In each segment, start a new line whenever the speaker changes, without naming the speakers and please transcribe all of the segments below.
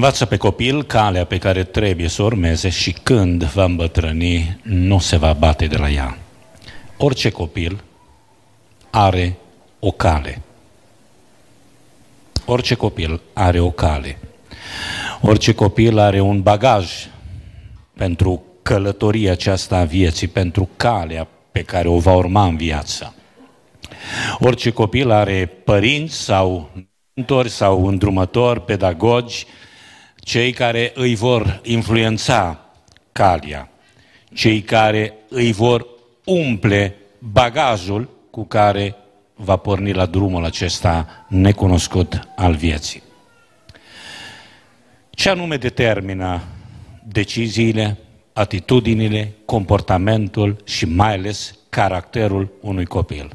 Învață pe copil calea pe care trebuie să urmeze și când va îmbătrâni, nu se va bate de la ea. Orice copil are o cale. Orice copil are o cale. Orice copil are un bagaj pentru călătoria aceasta a vieții, pentru calea pe care o va urma în viață. Orice copil are părinți sau mentori sau îndrumători, pedagogi, cei care îi vor influența calea, cei care îi vor umple bagajul cu care va porni la drumul acesta necunoscut al vieții. Ce anume determină deciziile, atitudinile, comportamentul și mai ales caracterul unui copil?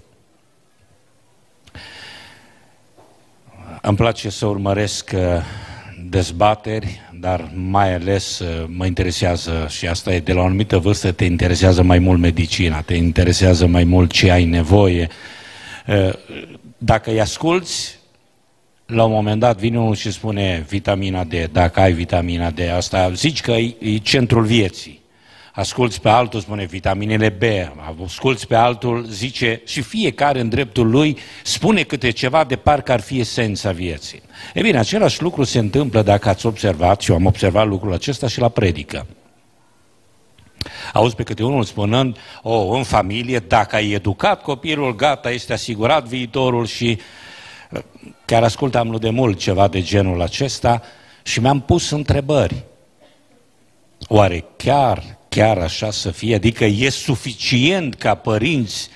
Îmi place să urmăresc uh, dezbateri, dar mai ales uh, mă interesează, și asta e de la o anumită vârstă, te interesează mai mult medicina, te interesează mai mult ce ai nevoie. Uh, dacă îi asculți, la un moment dat vine unul și spune vitamina D, dacă ai vitamina D, asta zici că e, e centrul vieții asculți pe altul, spune vitaminele B, asculți pe altul, zice, și fiecare în dreptul lui spune câte ceva de parcă ar fi esența vieții. E bine, același lucru se întâmplă dacă ați observat, și eu am observat lucrul acesta și la predică. Auzi pe câte unul spunând, o, oh, în familie, dacă ai educat copilul, gata, este asigurat viitorul și chiar ascultam de mult ceva de genul acesta și mi-am pus întrebări. Oare chiar chiar așa să fie? Adică e suficient ca părinți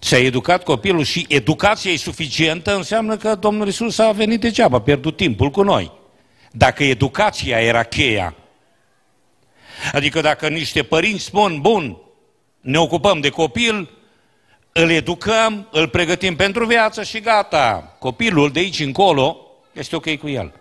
ți-ai educat copilul și educația e suficientă, înseamnă că Domnul Isus a venit degeaba, a pierdut timpul cu noi. Dacă educația era cheia, adică dacă niște părinți spun, bun, ne ocupăm de copil, îl educăm, îl pregătim pentru viață și gata. Copilul de aici încolo este ok cu el.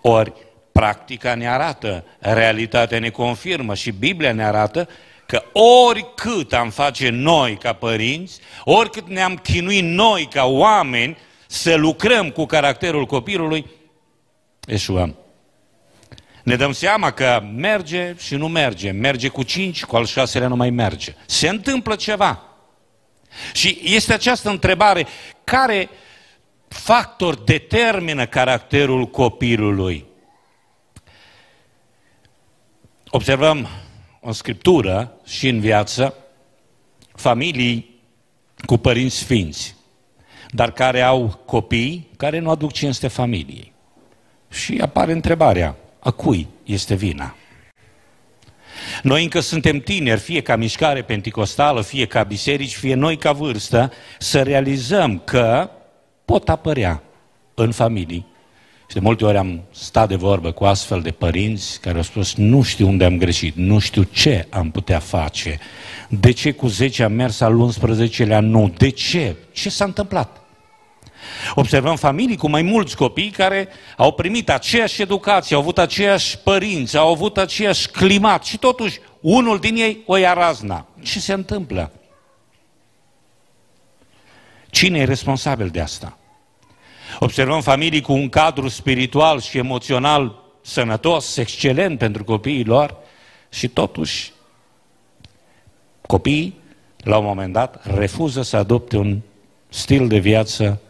Ori practica ne arată, realitatea ne confirmă și Biblia ne arată că oricât am face noi ca părinți, oricât ne-am chinuit noi ca oameni să lucrăm cu caracterul copilului, eșuăm. Ne dăm seama că merge și nu merge, merge cu cinci, cu al șaselea nu mai merge. Se întâmplă ceva. Și este această întrebare, care factor determină caracterul copilului? Observăm în Scriptură și în viață familii cu părinți sfinți, dar care au copii care nu aduc cinste familiei. Și apare întrebarea, a cui este vina? Noi încă suntem tineri, fie ca mișcare penticostală, fie ca biserici, fie noi ca vârstă, să realizăm că pot apărea în familii și de multe ori am stat de vorbă cu astfel de părinți care au spus, nu știu unde am greșit, nu știu ce am putea face. De ce cu 10 am mers, al 11-lea nu? De ce? Ce s-a întâmplat? Observăm familii cu mai mulți copii care au primit aceeași educație, au avut aceiași părinți, au avut aceeași climat și totuși unul din ei o ia razna. Ce se întâmplă? Cine e responsabil de asta? Observăm familii cu un cadru spiritual și emoțional sănătos, excelent pentru copiii lor și totuși copiii, la un moment dat, refuză să adopte un stil de viață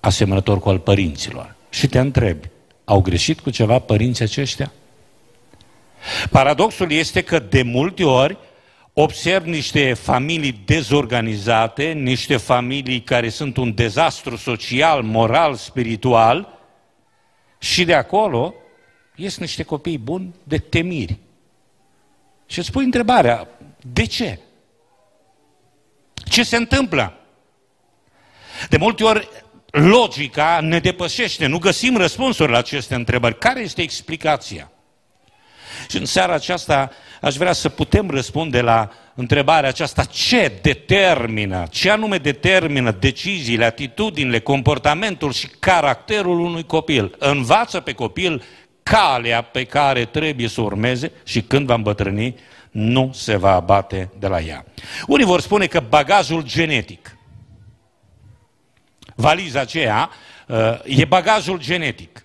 asemănător cu al părinților. Și te întrebi, au greșit cu ceva părinții aceștia? Paradoxul este că de multe ori observ niște familii dezorganizate, niște familii care sunt un dezastru social, moral, spiritual și de acolo ies niște copii buni de temiri. Și îți pui întrebarea, de ce? Ce se întâmplă? De multe ori logica ne depășește, nu găsim răspunsuri la aceste întrebări. Care este explicația? Și în seara aceasta aș vrea să putem răspunde la întrebarea aceasta, ce determină, ce anume determină deciziile, atitudinile, comportamentul și caracterul unui copil. Învață pe copil calea pe care trebuie să urmeze și când va îmbătrâni, nu se va abate de la ea. Unii vor spune că bagajul genetic, valiza aceea, uh, e bagajul genetic.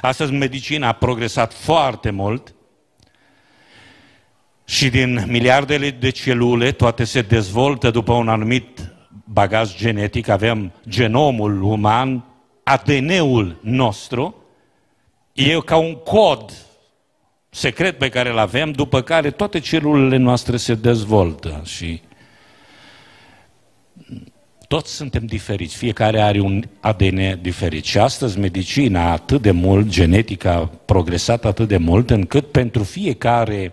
Astăzi medicina a progresat foarte mult și din miliardele de celule, toate se dezvoltă după un anumit bagaj genetic, avem genomul uman, ADN-ul nostru, e ca un cod secret pe care îl avem, după care toate celulele noastre se dezvoltă și toți suntem diferiți, fiecare are un ADN diferit. Și astăzi medicina atât de mult, genetica a progresat atât de mult, încât pentru fiecare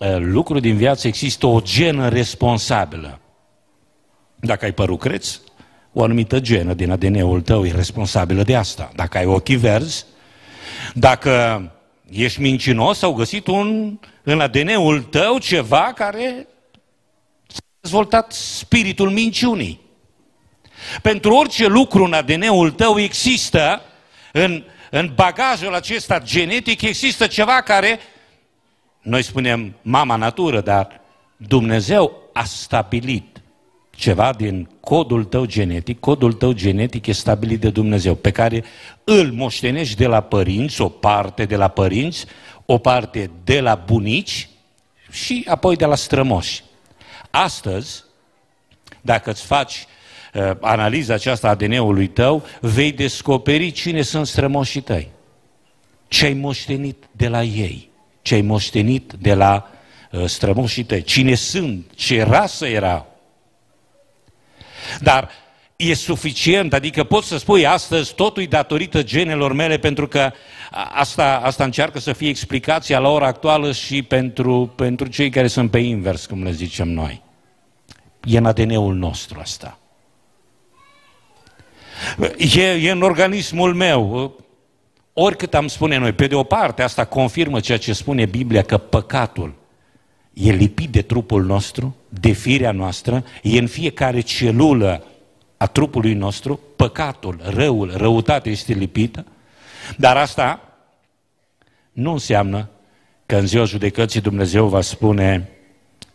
uh, lucru din viață există o genă responsabilă. Dacă ai părul creț, o anumită genă din ADN-ul tău e responsabilă de asta. Dacă ai ochii verzi, dacă ești mincinos, au găsit un, în ADN-ul tău ceva care s-a dezvoltat spiritul minciunii. Pentru orice lucru în ADN-ul tău există, în, în bagajul acesta genetic, există ceva care, noi spunem mama natură, dar Dumnezeu a stabilit ceva din codul tău genetic, codul tău genetic e stabilit de Dumnezeu, pe care îl moștenești de la părinți, o parte de la părinți, o parte de la bunici și apoi de la strămoși. Astăzi, dacă îți faci uh, analiza aceasta ADN-ului tău, vei descoperi cine sunt strămoșii tăi. Ce ai moștenit de la ei, ce ai moștenit de la uh, strămoșii tăi, cine sunt, ce rasă erau, dar e suficient, adică poți să spui astăzi totul e datorită genelor mele pentru că asta, asta încearcă să fie explicația la ora actuală și pentru, pentru cei care sunt pe invers, cum le zicem noi. E în ADN-ul nostru asta. E, e în organismul meu. Oricât am spune noi, pe de o parte, asta confirmă ceea ce spune Biblia, că păcatul e lipit de trupul nostru, de firea noastră, e în fiecare celulă a trupului nostru, păcatul, răul, răutatea este lipită, dar asta nu înseamnă că în ziua judecății Dumnezeu va spune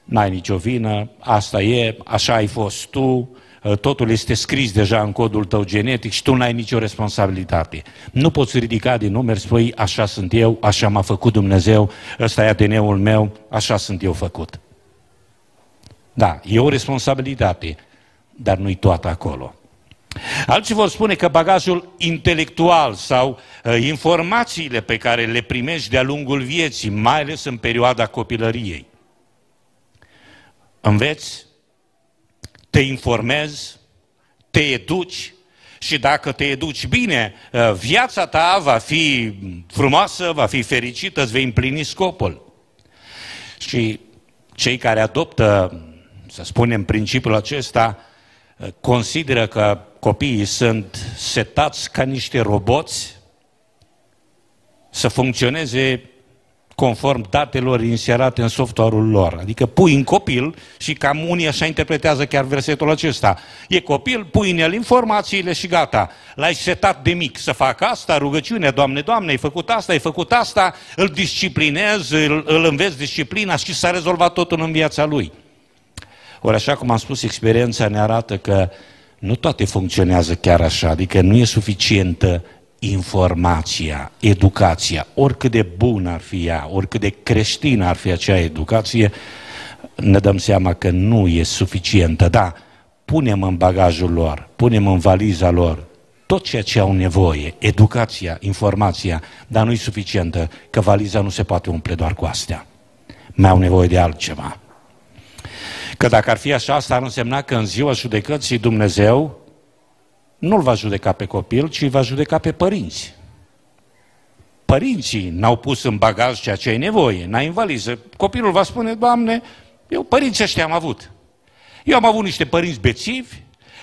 n-ai nicio vină, asta e, așa ai fost tu, Uh, totul este scris deja în codul tău genetic și tu n-ai nicio responsabilitate. Nu poți ridica din numeri, spui, așa sunt eu, așa m-a făcut Dumnezeu, ăsta e ADN-ul meu, așa sunt eu făcut. Da, e o responsabilitate, dar nu-i toată acolo. Alții vor spune că bagajul intelectual sau uh, informațiile pe care le primești de-a lungul vieții, mai ales în perioada copilăriei, înveți te informezi, te educi și dacă te educi bine, uh, viața ta va fi frumoasă, va fi fericită, îți vei împlini scopul. Și cei care adoptă, să spunem, principiul acesta, uh, consideră că copiii sunt setați ca niște roboți să funcționeze conform datelor inserate în software-ul lor. Adică pui în copil și cam unii așa interpretează chiar versetul acesta. E copil, pui în el informațiile și gata. L-ai setat de mic să facă asta, rugăciune, Doamne, Doamne, ai făcut asta, ai făcut asta, îl disciplinezi, îl, îl înveți disciplina și s-a rezolvat totul în viața lui. Ori așa cum am spus, experiența ne arată că nu toate funcționează chiar așa, adică nu e suficientă informația, educația, oricât de bună ar fi ea, oricât de creștină ar fi acea educație, ne dăm seama că nu e suficientă. Da, punem în bagajul lor, punem în valiza lor tot ceea ce au nevoie, educația, informația, dar nu e suficientă, că valiza nu se poate umple doar cu astea. Mai au nevoie de altceva. Că dacă ar fi așa, asta ar însemna că în ziua judecății Dumnezeu nu-l va judeca pe copil, ci va judeca pe părinți. Părinții n-au pus în bagaj ceea ce ai nevoie, n-ai în valiză. Copilul va spune, Doamne, eu părinții ăștia am avut. Eu am avut niște părinți bețivi,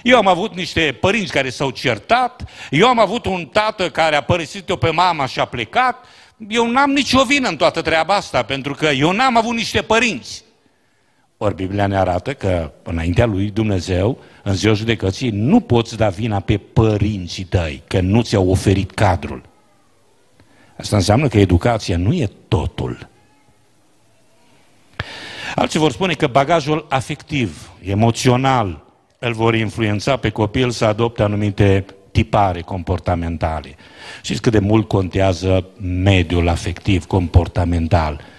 eu am avut niște părinți care s-au certat, eu am avut un tată care a părăsit-o pe mama și a plecat, eu n-am nicio vină în toată treaba asta, pentru că eu n-am avut niște părinți. Ori Biblia ne arată că înaintea lui Dumnezeu, în ziua judecății, nu poți da vina pe părinții tăi, că nu ți-au oferit cadrul. Asta înseamnă că educația nu e totul. Alții vor spune că bagajul afectiv, emoțional, îl vor influența pe copil să adopte anumite tipare comportamentale. Știți cât de mult contează mediul afectiv, comportamental Eh,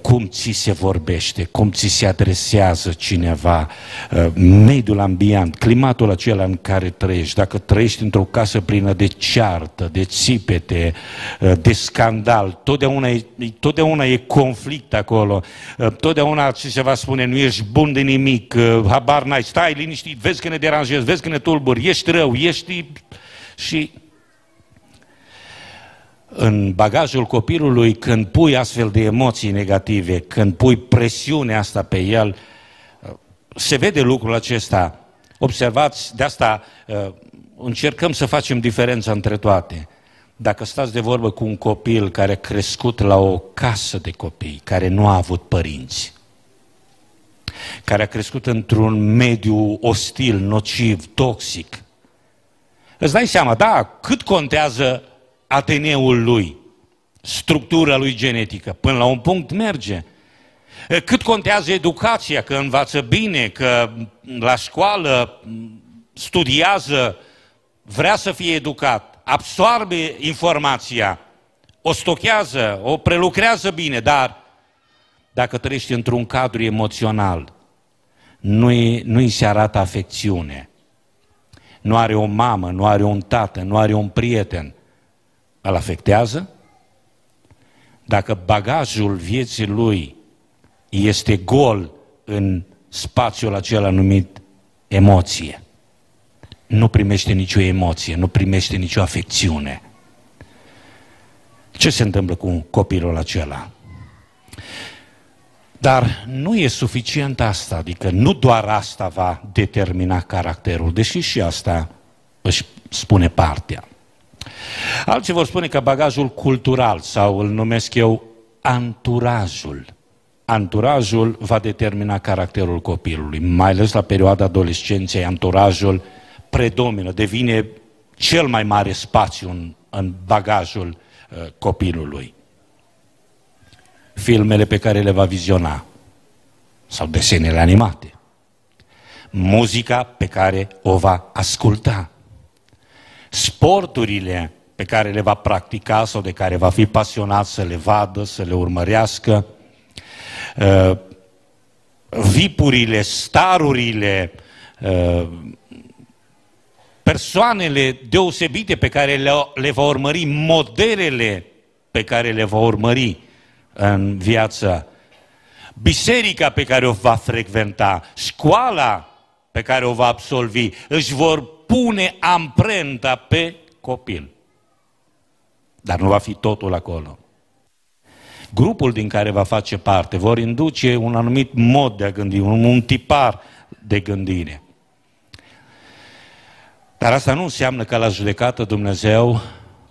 cum ți se vorbește, cum ți se adresează cineva, eh, mediul ambient, climatul acela în care trăiești, dacă trăiești într-o casă plină de ceartă, de țipete, eh, de scandal, totdeauna e, totdeauna e conflict acolo, totdeauna ți se va spune nu ești bun de nimic, habar n-ai, stai liniștit, vezi că ne deranjezi, vezi că ne tulburi, ești rău, ești... Și în bagajul copilului când pui astfel de emoții negative, când pui presiune asta pe el, se vede lucrul acesta. Observați, de asta uh, încercăm să facem diferența între toate. Dacă stați de vorbă cu un copil care a crescut la o casă de copii, care nu a avut părinți, care a crescut într-un mediu ostil, nociv, toxic, îți dai seama, da, cât contează ADN-ul lui, structura lui genetică. Până la un punct merge. Cât contează educația, că învață bine, că la școală studiază, vrea să fie educat, absorbe informația, o stochează, o prelucrează bine, dar dacă trăiești într-un cadru emoțional, nu-i, nu-i se arată afecțiune. Nu are o mamă, nu are un tată, nu are un prieten îl afectează, dacă bagajul vieții lui este gol în spațiul acela numit emoție, nu primește nicio emoție, nu primește nicio afecțiune. Ce se întâmplă cu copilul acela? Dar nu e suficient asta, adică nu doar asta va determina caracterul, deși și asta își spune partea. Alții vor spune că bagajul cultural sau îl numesc eu anturajul. Anturajul va determina caracterul copilului, mai ales la perioada adolescenței, anturajul predomină, devine cel mai mare spațiu în, în bagajul uh, copilului. Filmele pe care le va viziona sau desenele animate, muzica pe care o va asculta, sporturile pe care le va practica sau de care va fi pasionat să le vadă, să le urmărească, uh, vipurile, starurile, uh, persoanele deosebite pe care le, le va urmări, modelele pe care le va urmări în viață, biserica pe care o va frecventa, școala pe care o va absolvi, își vor pune amprenta pe copil. Dar nu va fi totul acolo. Grupul din care va face parte vor induce un anumit mod de a gândi, un, un tipar de gândire. Dar asta nu înseamnă că la judecată Dumnezeu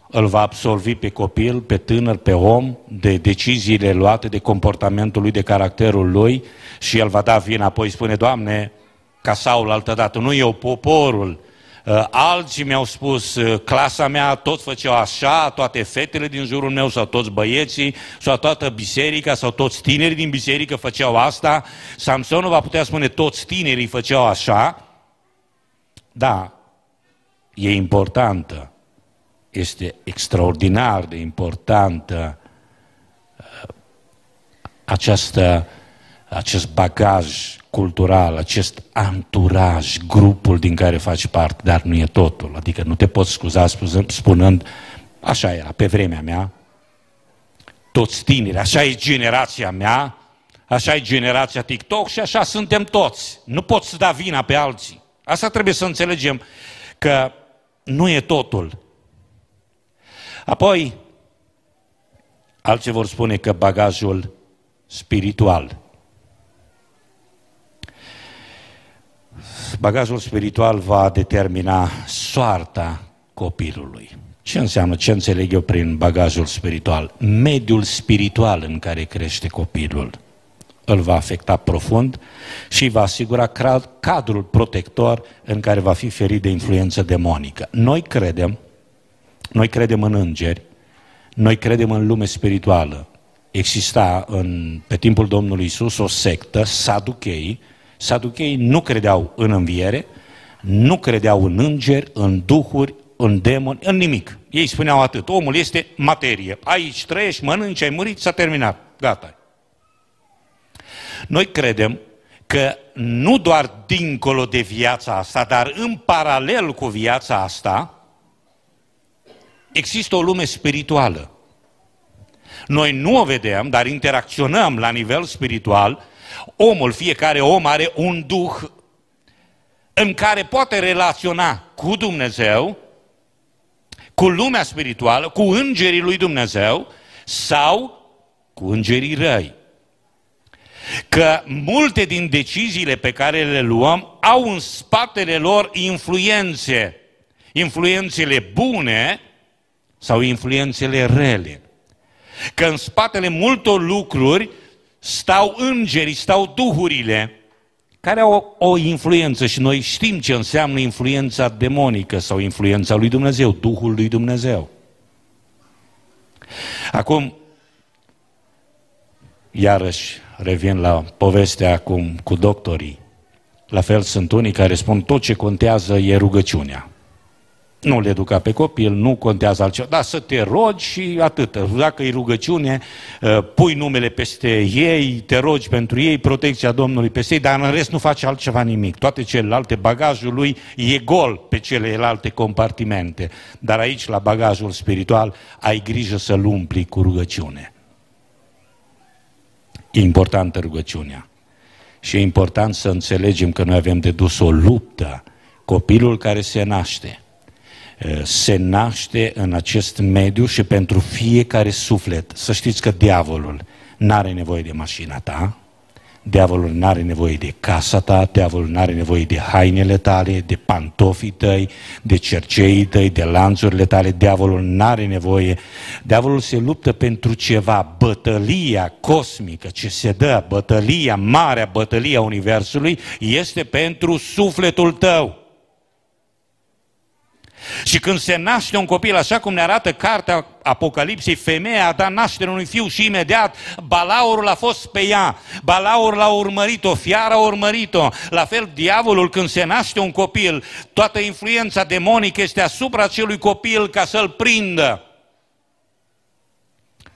îl va absolvi pe copil, pe tânăr, pe om, de deciziile luate, de comportamentul lui, de caracterul lui și el va da vina, apoi spune, Doamne, ca Saul altădată, nu eu, poporul Uh, alții mi-au spus, uh, clasa mea tot făceau așa, toate fetele din jurul meu sau toți băieții sau toată biserica sau toți tinerii din biserică făceau asta. Samson va putea spune toți tinerii făceau așa. Da, e importantă, este extraordinar de importantă uh, această, acest bagaj cultural, acest anturaj, grupul din care faci parte, dar nu e totul. Adică nu te poți scuza spunând, așa era pe vremea mea, toți tineri, așa e generația mea, așa e generația TikTok și așa suntem toți. Nu poți să da vina pe alții. Asta trebuie să înțelegem că nu e totul. Apoi, alții vor spune că bagajul spiritual bagajul spiritual va determina soarta copilului. Ce înseamnă, ce înțeleg eu prin bagajul spiritual? Mediul spiritual în care crește copilul îl va afecta profund și va asigura cadrul protector în care va fi ferit de influență demonică. Noi credem, noi credem în îngeri, noi credem în lume spirituală. Exista în, pe timpul Domnului Isus o sectă, Saduchei, Saducheii nu credeau în înviere, nu credeau în îngeri, în duhuri, în demon, în nimic. Ei spuneau atât, omul este materie. Aici trăiești, mănânci, ai murit, s-a terminat. Gata. Noi credem că nu doar dincolo de viața asta, dar în paralel cu viața asta, există o lume spirituală. Noi nu o vedem, dar interacționăm la nivel spiritual. Omul, fiecare om are un duh în care poate relaționa cu Dumnezeu, cu lumea spirituală, cu îngerii lui Dumnezeu sau cu îngerii răi. Că multe din deciziile pe care le luăm au în spatele lor influențe. Influențele bune sau influențele rele. Că în spatele multor lucruri stau îngerii, stau duhurile care au o influență și noi știm ce înseamnă influența demonică sau influența lui Dumnezeu, Duhul lui Dumnezeu. Acum, iarăși revin la povestea acum cu doctorii. La fel sunt unii care spun tot ce contează e rugăciunea. Nu le educa pe copil, nu contează altceva, dar să te rogi și atât. Dacă e rugăciune, uh, pui numele peste ei, te rogi pentru ei, protecția Domnului peste ei, dar în rest nu faci altceva nimic. Toate celelalte, bagajul lui e gol pe celelalte compartimente. Dar aici, la bagajul spiritual, ai grijă să-l umpli cu rugăciune. E importantă rugăciunea. Și e important să înțelegem că noi avem de dus o luptă. Copilul care se naște, se naște în acest mediu și pentru fiecare suflet. Să știți că diavolul nu are nevoie de mașina ta, diavolul nu are nevoie de casa ta, diavolul nu are nevoie de hainele tale, de pantofii tăi, de cerceii tăi, de lanțurile tale, diavolul nu are nevoie. Diavolul se luptă pentru ceva, bătălia cosmică ce se dă, bătălia, marea bătălia Universului, este pentru sufletul tău. Și când se naște un copil, așa cum ne arată cartea Apocalipsei, femeia a dat naștere unui fiu și imediat balaurul a fost pe ea. Balaurul a urmărit-o, fiara a urmărit-o. La fel, diavolul când se naște un copil, toată influența demonică este asupra acelui copil ca să-l prindă.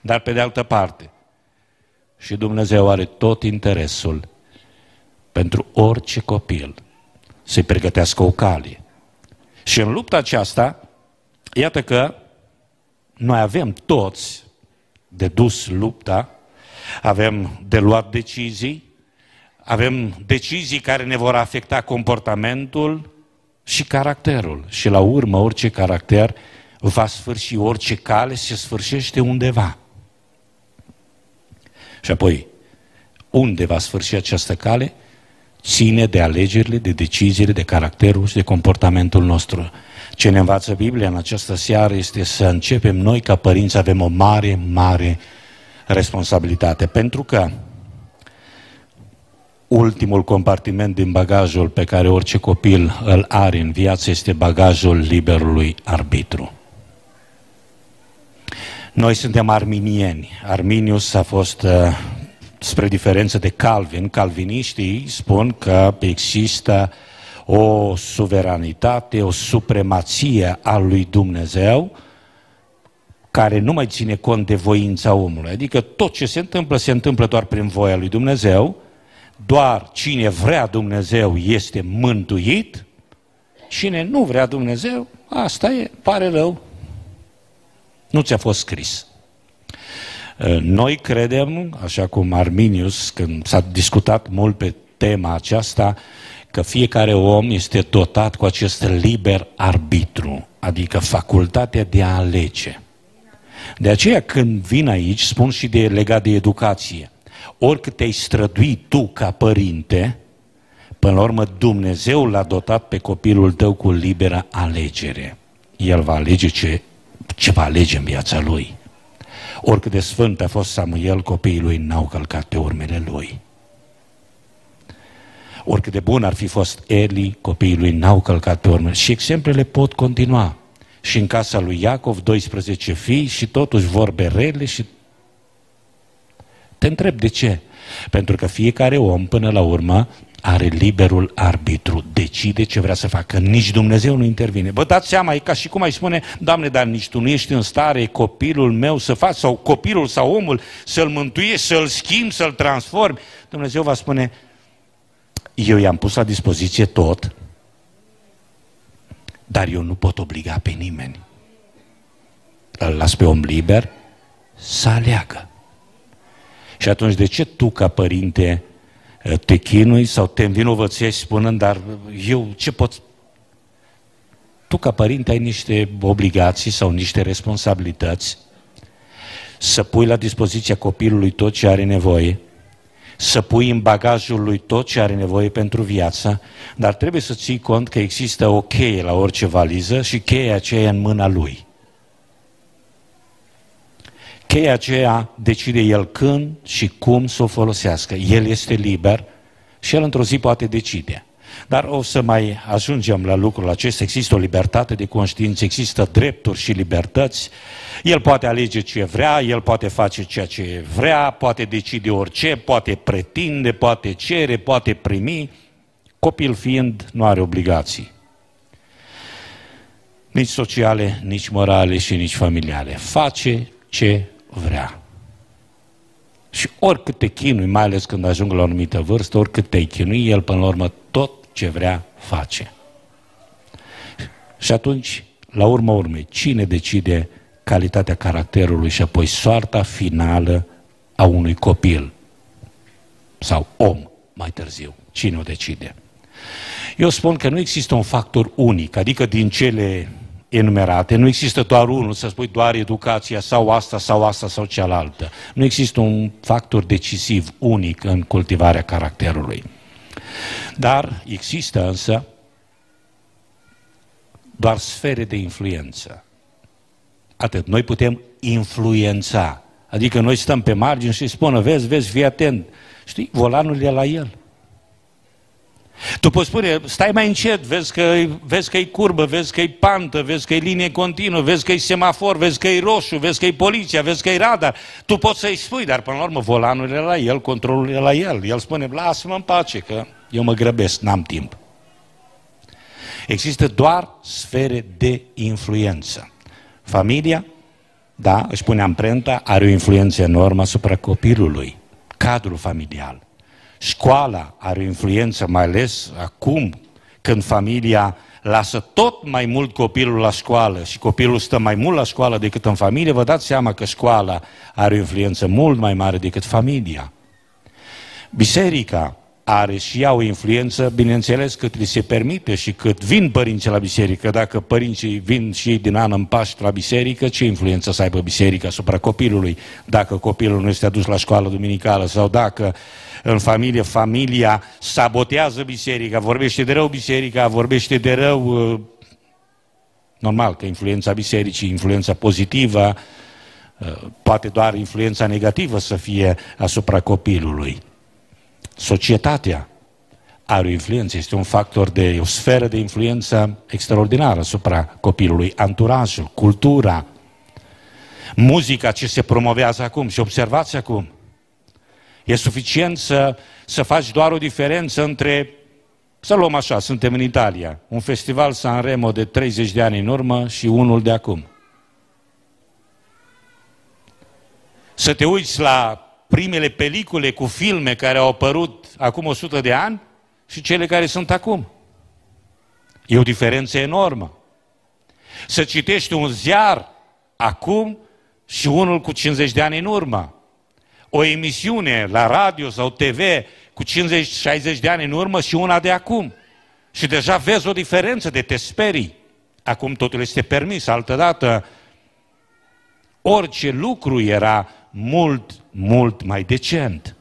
Dar pe de altă parte, și Dumnezeu are tot interesul pentru orice copil să-i pregătească o cale și în lupta aceasta, iată că noi avem toți de dus lupta, avem de luat decizii, avem decizii care ne vor afecta comportamentul și caracterul. Și la urmă, orice caracter va sfârși, orice cale se sfârșește undeva. Și apoi, unde va sfârși această cale? Ține de alegerile, de deciziile, de caracterul și de comportamentul nostru. Ce ne învață Biblia în această seară este să începem noi ca părinți să avem o mare, mare responsabilitate. Pentru că ultimul compartiment din bagajul pe care orice copil îl are în viață este bagajul liberului arbitru. Noi suntem arminieni. Arminius a fost uh, spre diferență de Calvin, calviniștii spun că există o suveranitate, o supremație a lui Dumnezeu care nu mai ține cont de voința omului. Adică tot ce se întâmplă, se întâmplă doar prin voia lui Dumnezeu, doar cine vrea Dumnezeu este mântuit, cine nu vrea Dumnezeu, asta e, pare rău. Nu ți-a fost scris. Eh, noi credem, așa cum Arminius, când s-a discutat mult pe tema aceasta, că fiecare om este dotat cu acest liber arbitru, adică facultatea de a alege. De aceea când vin aici, spun și de legat de educație. Oricât te-ai strădui tu ca părinte, până la urmă Dumnezeu l-a dotat pe copilul tău cu liberă alegere. El va alege ce, ce va alege în viața lui. Oricât de sfânt a fost Samuel, copiii lui n-au călcat pe urmele lui. Oricât de bun ar fi fost Eli, copiii lui n-au călcat pe urmele. Și exemplele pot continua. Și în casa lui Iacov, 12 fii și totuși vorbe rele și te întreb de ce. Pentru că fiecare om, până la urmă, are liberul arbitru, decide ce vrea să facă. Nici Dumnezeu nu intervine. Vă dați seama, e ca și cum ai spune, Doamne, dar nici Tu nu ești în stare copilul meu să faci, sau copilul sau omul, să-l mântuiești, să-l schimbi, să-l transformi. Dumnezeu va spune, eu i-am pus la dispoziție tot, dar eu nu pot obliga pe nimeni. Îl las pe om liber să aleagă. Și atunci, de ce tu, ca părinte, te chinui sau te învinovățești spunând, dar eu ce pot... Tu ca părinte ai niște obligații sau niște responsabilități să pui la dispoziția copilului tot ce are nevoie, să pui în bagajul lui tot ce are nevoie pentru viață, dar trebuie să ții cont că există o cheie la orice valiză și cheia aceea în mâna lui. Cheia aceea decide el când și cum să o folosească. El este liber și el într-o zi poate decide. Dar o să mai ajungem la lucrul acesta. Există o libertate de conștiință, există drepturi și libertăți. El poate alege ce vrea, el poate face ceea ce vrea, poate decide orice, poate pretinde, poate cere, poate primi. Copil fiind, nu are obligații. Nici sociale, nici morale și nici familiale. Face ce vrea. Și oricât te chinui, mai ales când ajung la o anumită vârstă, oricât te chinui, el până la urmă tot ce vrea face. Și atunci, la urma urmei, cine decide calitatea caracterului și apoi soarta finală a unui copil sau om mai târziu? Cine o decide? Eu spun că nu există un factor unic, adică din cele enumerate. Nu există doar unul, să spui doar educația sau asta sau asta sau cealaltă. Nu există un factor decisiv, unic în cultivarea caracterului. Dar există însă doar sfere de influență. Atât. Noi putem influența. Adică noi stăm pe margini și spună, vezi, vezi, fii atent. Știi, volanul e la el. Tu poți spune, stai mai încet, vezi că, vezi că e curbă, vezi că e pantă, vezi că e linie continuă, vezi că e semafor, vezi că e roșu, vezi că e poliția, vezi că e radar. Tu poți să-i spui, dar până la urmă volanul e la el, controlul e la el. El spune, lasă-mă în pace, că eu mă grăbesc, n-am timp. Există doar sfere de influență. Familia, da, își pune amprenta, are o influență enormă asupra copilului, cadrul familial. Școala are o influență, mai ales acum, când familia lasă tot mai mult copilul la școală și copilul stă mai mult la școală decât în familie, vă dați seama că școala are o influență mult mai mare decât familia. Biserica are și ea o influență, bineînțeles, cât li se permite și cât vin părinții la biserică. Dacă părinții vin și ei din an în Paști la biserică, ce influență să aibă biserica asupra copilului? Dacă copilul nu este adus la școală duminicală sau dacă în familie, familia sabotează biserica, vorbește de rău biserica, vorbește de rău... Uh, normal că influența bisericii, influența pozitivă, uh, poate doar influența negativă să fie asupra copilului. Societatea are o influență, este un factor de, o sferă de influență extraordinară asupra copilului, anturajul, cultura, muzica ce se promovează acum și observați acum. E suficient să, să faci doar o diferență între, să luăm așa, suntem în Italia, un festival Sanremo de 30 de ani în urmă și unul de acum. Să te uiți la primele pelicule cu filme care au apărut acum 100 de ani și cele care sunt acum. E o diferență enormă. Să citești un ziar acum și unul cu 50 de ani în urmă. O emisiune la radio sau TV cu 50-60 de ani în urmă și una de acum. Și deja vezi o diferență de te sperii. Acum totul este permis, altădată orice lucru era mult, mult mai decent.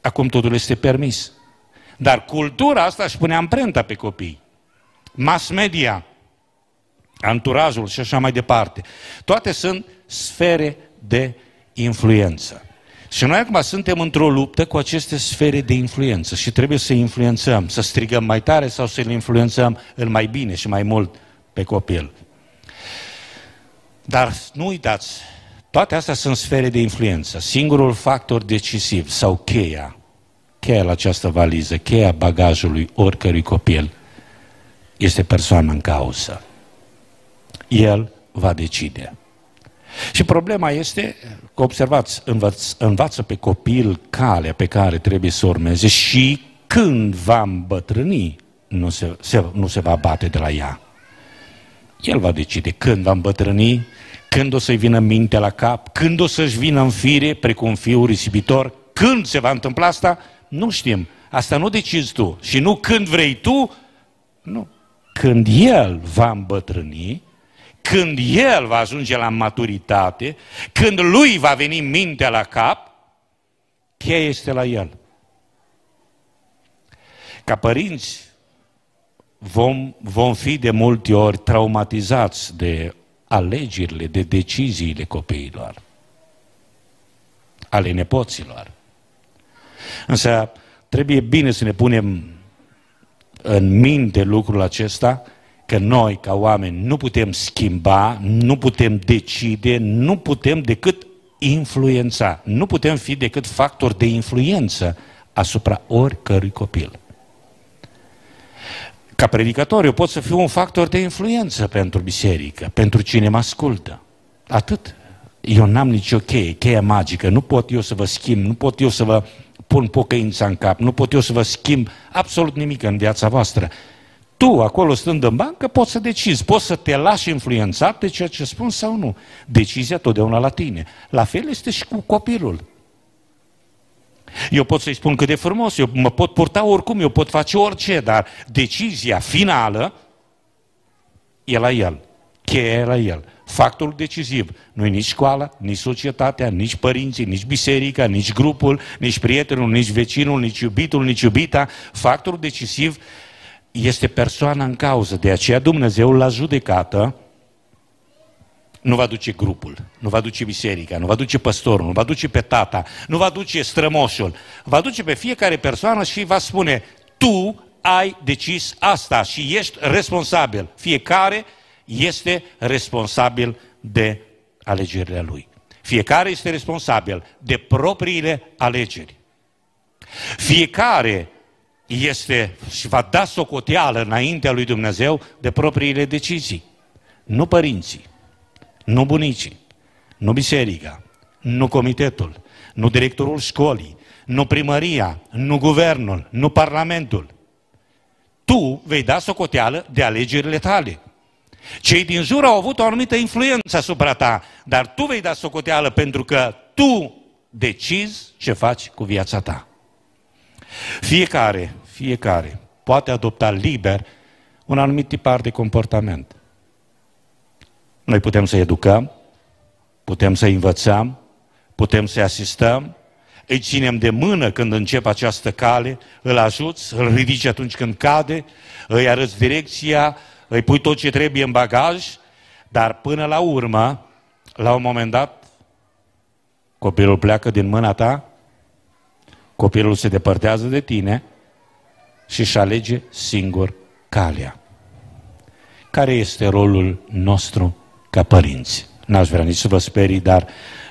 Acum totul este permis. Dar cultura asta își pune amprenta pe copii. Mass media, anturajul și așa mai departe. Toate sunt sfere de influență. Și noi acum suntem într-o luptă cu aceste sfere de influență și trebuie să influențăm, să strigăm mai tare sau să-l influențăm în mai bine și mai mult pe copil. Dar nu uitați, Toate astea sunt sfere de influență. Singurul factor decisiv sau cheia, cheia la această valiză, cheia bagajului oricărui copil, este persoana în cauză. El va decide. Și problema este că, observați, învăț, învață pe copil calea pe care trebuie să urmeze și când va îmbătrâni, nu se, se, nu se va bate de la ea. El va decide când va îmbătrâni, când o să-i vină mintea la cap, când o să-și vină în fire, precum fiul risipitor, când se va întâmpla asta, nu știm. Asta nu decizi tu. Și nu când vrei tu, nu. Când el va îmbătrâni, când el va ajunge la maturitate, când lui va veni mintea la cap, cheia este la el. Ca părinți, vom, vom fi de multe ori traumatizați de alegerile, de deciziile copiilor, ale nepoților. Însă trebuie bine să ne punem în minte lucrul acesta, că noi, ca oameni, nu putem schimba, nu putem decide, nu putem decât influența. Nu putem fi decât factor de influență asupra oricărui copil. Ca predicator, eu pot să fiu un factor de influență pentru biserică, pentru cine mă ascultă. Atât. Eu n-am nicio cheie, cheia magică. Nu pot eu să vă schimb, nu pot eu să vă pun pocăința în cap, nu pot eu să vă schimb absolut nimic în viața voastră. Tu, acolo stând în bancă, poți să decizi, poți să te lași influențat de ceea ce spun sau nu. Decizia totdeauna la tine. La fel este și cu copilul. Eu pot să-i spun cât de frumos, eu mă pot purta oricum, eu pot face orice, dar decizia finală e la el. Cheia e la el. Factorul decisiv nu e nici școala, nici societatea, nici părinții, nici biserica, nici grupul, nici prietenul, nici vecinul, nici iubitul, nici iubita. Factorul decisiv este persoana în cauză. De aceea Dumnezeu la judecată nu va duce grupul, nu va duce biserica, nu va duce păstorul, nu va duce pe tata, nu va duce strămoșul, va duce pe fiecare persoană și va spune, tu ai decis asta și ești responsabil. Fiecare este responsabil de alegerile lui. Fiecare este responsabil de propriile alegeri. Fiecare este și va da socoteală înaintea lui Dumnezeu de propriile decizii. Nu părinții, nu bunicii, nu biserica, nu comitetul, nu directorul școlii, nu primăria, nu guvernul, nu parlamentul. Tu vei da socoteală de alegerile tale. Cei din jur au avut o anumită influență asupra ta, dar tu vei da socoteală pentru că tu decizi ce faci cu viața ta. Fiecare, fiecare poate adopta liber un anumit tipar de comportament. Noi putem să educăm, putem să învățăm, putem să asistăm, îi ținem de mână când încep această cale, îl ajuți, îl ridici atunci când cade, îi arăți direcția, îi pui tot ce trebuie în bagaj, dar până la urmă, la un moment dat, copilul pleacă din mâna ta, copilul se depărtează de tine și își alege singur calea. Care este rolul nostru ca părinți. N-aș vrea nici să vă sperii, dar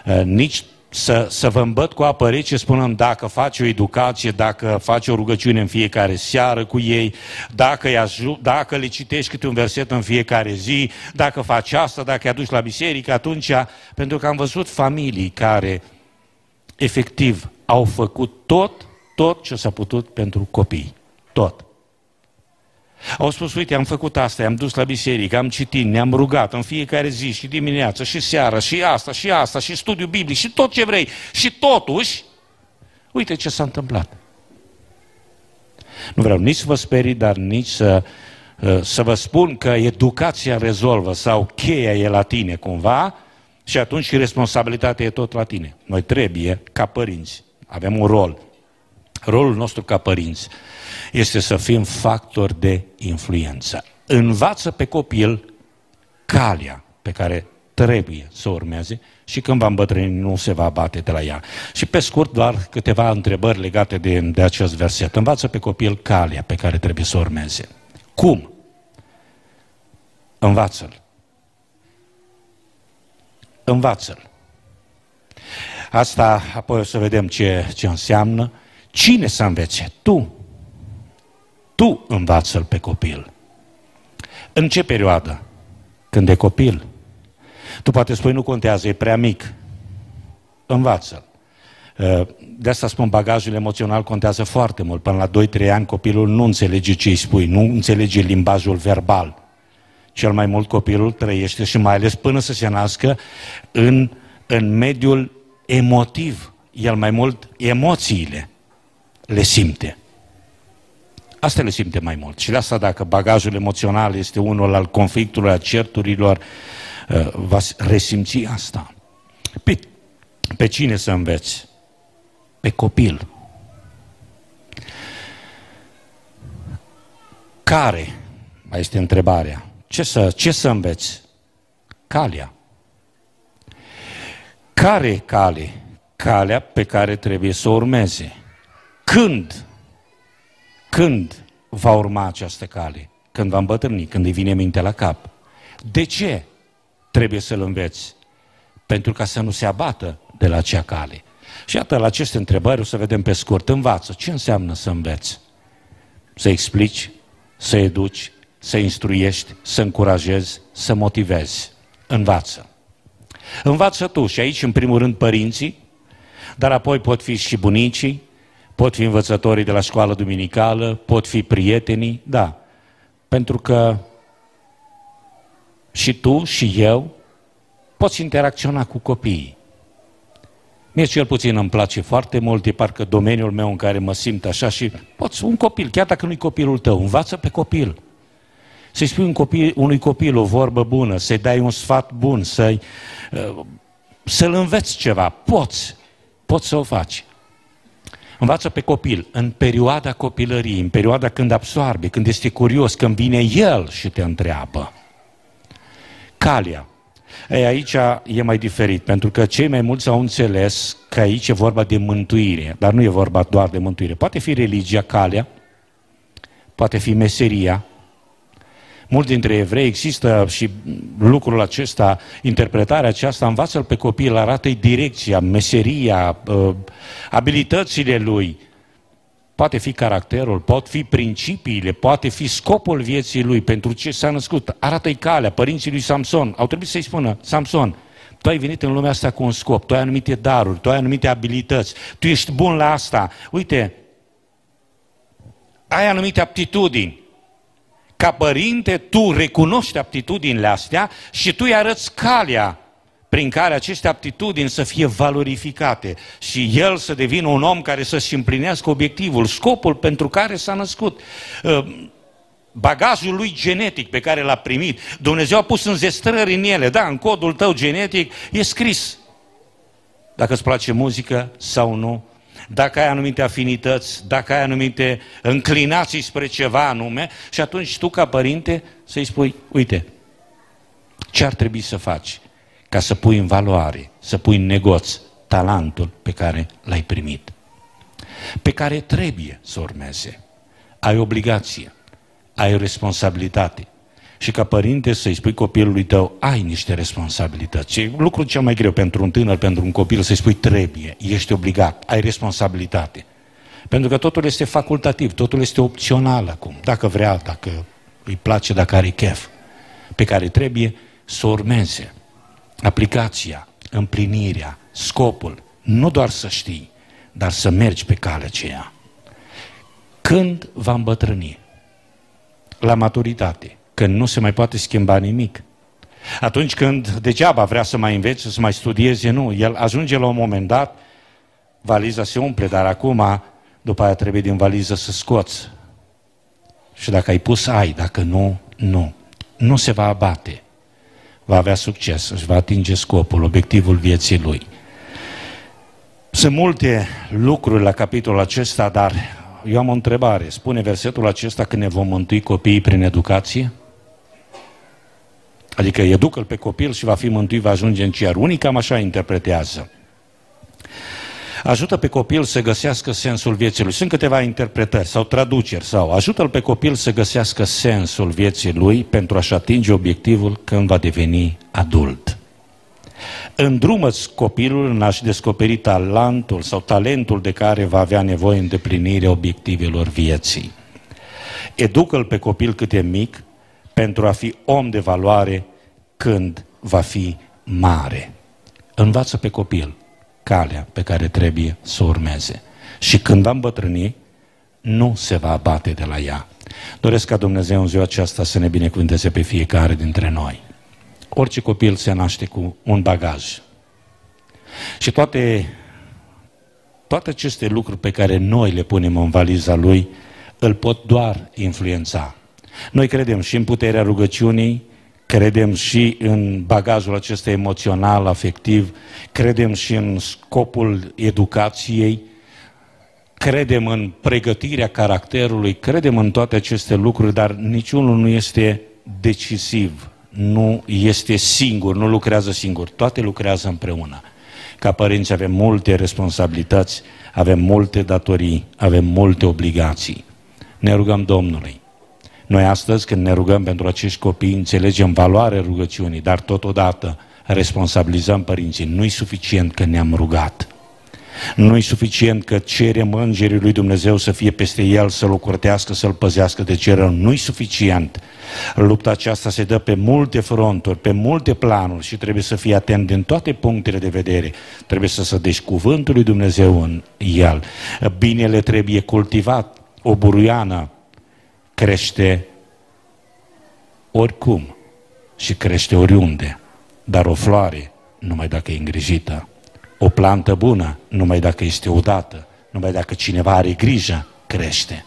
uh, nici să, să vă îmbăt cu apă rece spunând dacă faci o educație, dacă faci o rugăciune în fiecare seară cu ei, dacă, ajut, dacă le citești câte un verset în fiecare zi, dacă faci asta, dacă îi aduci la biserică, atunci, pentru că am văzut familii care efectiv au făcut tot, tot ce s-a putut pentru copii. Tot. Au spus, uite, am făcut asta, am dus la biserică, am citit, ne-am rugat în fiecare zi și dimineață și seara și asta și asta și studiu biblic și tot ce vrei. Și totuși, uite ce s-a întâmplat. Nu vreau nici să vă sperii, dar nici să, uh, să vă spun că educația rezolvă sau cheia e la tine cumva și atunci și responsabilitatea e tot la tine. Noi trebuie, ca părinți, avem un rol. Rolul nostru ca părinți este să fim factori de influență. Învață pe copil calea pe care trebuie să urmeze și când va îmbătrâni nu se va bate de la ea. Și pe scurt doar câteva întrebări legate de, de acest verset. Învață pe copil calea pe care trebuie să urmeze. Cum? Învață-l. Învață-l. Asta apoi o să vedem ce, ce înseamnă. Cine să învețe? Tu. Tu învață-l pe copil. În ce perioadă? Când e copil. Tu poate spui, nu contează, e prea mic. Învață-l. Uh, de asta spun, bagajul emoțional contează foarte mult. Până la 2-3 ani copilul nu înțelege ce îi spui, nu înțelege limbajul verbal. Cel mai mult copilul trăiește și mai ales până să se nască în, în mediul emotiv. El mai mult emoțiile le simte. Asta le simte mai mult. Și de asta dacă bagajul emoțional este unul al conflictului, a certurilor, uh, va resimți asta. Pe, pe cine să înveți? Pe copil. Care? Mai este întrebarea. Ce să, ce să înveți? Calea. Care cale? Calea pe care trebuie să o urmeze. Când? Când va urma această cale? Când va îmbătrâni, când îi vine minte la cap. De ce trebuie să-l înveți? Pentru ca să nu se abată de la acea cale. Și iată, la aceste întrebări o să vedem pe scurt. Învață. Ce înseamnă să înveți? Să explici, să educi, să instruiești, să încurajezi, să motivezi. Învață. Învață tu și aici, în primul rând, părinții, dar apoi pot fi și bunicii, pot fi învățătorii de la școală duminicală, pot fi prietenii, da. Pentru că și tu și eu poți interacționa cu copiii. Mie cel puțin îmi place foarte mult, e parcă domeniul meu în care mă simt așa și poți, un copil, chiar dacă nu-i copilul tău, învață pe copil. Să-i spui un copil, unui copil o vorbă bună, să-i dai un sfat bun, să-i, uh, să-l înveți ceva. Poți, poți să o faci. Învață pe copil în perioada copilăriei, în perioada când absorbe, când este curios, când vine el și te întreabă. Calia. Ei, aici e mai diferit, pentru că cei mai mulți au înțeles că aici e vorba de mântuire, dar nu e vorba doar de mântuire. Poate fi religia, calea, poate fi meseria, Mulți dintre evrei există și lucrul acesta, interpretarea aceasta, învață-l pe copil, arată-i direcția, meseria, uh, abilitățile lui, poate fi caracterul, pot fi principiile, poate fi scopul vieții lui, pentru ce s-a născut. Arată-i calea, părinții lui Samson, au trebuit să-i spună, Samson, tu ai venit în lumea asta cu un scop, tu ai anumite daruri, tu ai anumite abilități, tu ești bun la asta. Uite, ai anumite aptitudini, ca părinte, tu recunoști aptitudinile astea și tu îi arăți calea prin care aceste aptitudini să fie valorificate și el să devină un om care să-și împlinească obiectivul, scopul pentru care s-a născut. Ă, bagajul lui genetic pe care l-a primit, Dumnezeu a pus înzestrări în ele, da, în codul tău genetic e scris dacă îți place muzică sau nu, dacă ai anumite afinități, dacă ai anumite înclinații spre ceva anume și atunci tu ca părinte să-i spui, uite, ce ar trebui să faci ca să pui în valoare, să pui în negoț talentul pe care l-ai primit, pe care trebuie să urmeze. Ai obligație, ai responsabilitate, și ca părinte să-i spui copilului tău, ai niște responsabilități. E lucrul cel mai greu pentru un tânăr, pentru un copil, să-i spui trebuie, ești obligat, ai responsabilitate. Pentru că totul este facultativ, totul este opțional acum, dacă vrea, dacă îi place, dacă are chef, pe care trebuie să urmeze aplicația, împlinirea, scopul, nu doar să știi, dar să mergi pe calea aceea. Când va îmbătrâni? La maturitate când nu se mai poate schimba nimic. Atunci când degeaba vrea să mai învețe, să mai studieze, nu. El ajunge la un moment dat, valiza se umple, dar acum, după aia trebuie din valiză să scoți. Și dacă ai pus, ai, dacă nu, nu. Nu se va abate. Va avea succes, își va atinge scopul, obiectivul vieții lui. Sunt multe lucruri la capitolul acesta, dar eu am o întrebare. Spune versetul acesta că ne vom mântui copiii prin educație? Adică educă-l pe copil și va fi mântuit, va ajunge în cer. Unii cam așa interpretează. Ajută pe copil să găsească sensul vieții lui. Sunt câteva interpretări sau traduceri sau ajută-l pe copil să găsească sensul vieții lui pentru a-și atinge obiectivul când va deveni adult. Îndrumă-ți copilul în a-și descoperi talentul sau talentul de care va avea nevoie în îndeplinirea obiectivelor vieții. Educă-l pe copil cât e mic pentru a fi om de valoare când va fi mare. Învață pe copil calea pe care trebuie să urmeze. Și când va îmbătrâni, nu se va abate de la ea. Doresc ca Dumnezeu în ziua aceasta să ne binecuvânteze pe fiecare dintre noi. Orice copil se naște cu un bagaj. Și toate, toate aceste lucruri pe care noi le punem în valiza lui, îl pot doar influența. Noi credem și în puterea rugăciunii, credem și în bagajul acesta emoțional, afectiv, credem și în scopul educației, credem în pregătirea caracterului, credem în toate aceste lucruri, dar niciunul nu este decisiv, nu este singur, nu lucrează singur, toate lucrează împreună. Ca părinți avem multe responsabilități, avem multe datorii, avem multe obligații. Ne rugăm Domnului. Noi astăzi, când ne rugăm pentru acești copii, înțelegem valoarea rugăciunii, dar totodată responsabilizăm părinții. Nu-i suficient că ne-am rugat. Nu e suficient că cerem îngerii lui Dumnezeu să fie peste el, să-l ocurtească, să-l păzească de ce rău. Nu e suficient. Lupta aceasta se dă pe multe fronturi, pe multe planuri și trebuie să fie atent din toate punctele de vedere. Trebuie să se deci cuvântul lui Dumnezeu în el. Binele trebuie cultivat. O buruiană crește oricum și crește oriunde, dar o floare numai dacă e îngrijită. O plantă bună, numai dacă este udată, numai dacă cineva are grijă, crește.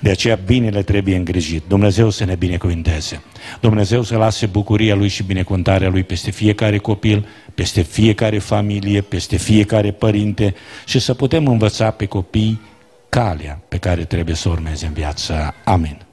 De aceea binele trebuie îngrijit. Dumnezeu să ne binecuvinteze. Dumnezeu să lase bucuria Lui și binecuvântarea Lui peste fiecare copil, peste fiecare familie, peste fiecare părinte și să putem învăța pe copii calea pe care trebuie să urmeze în viață. Amin.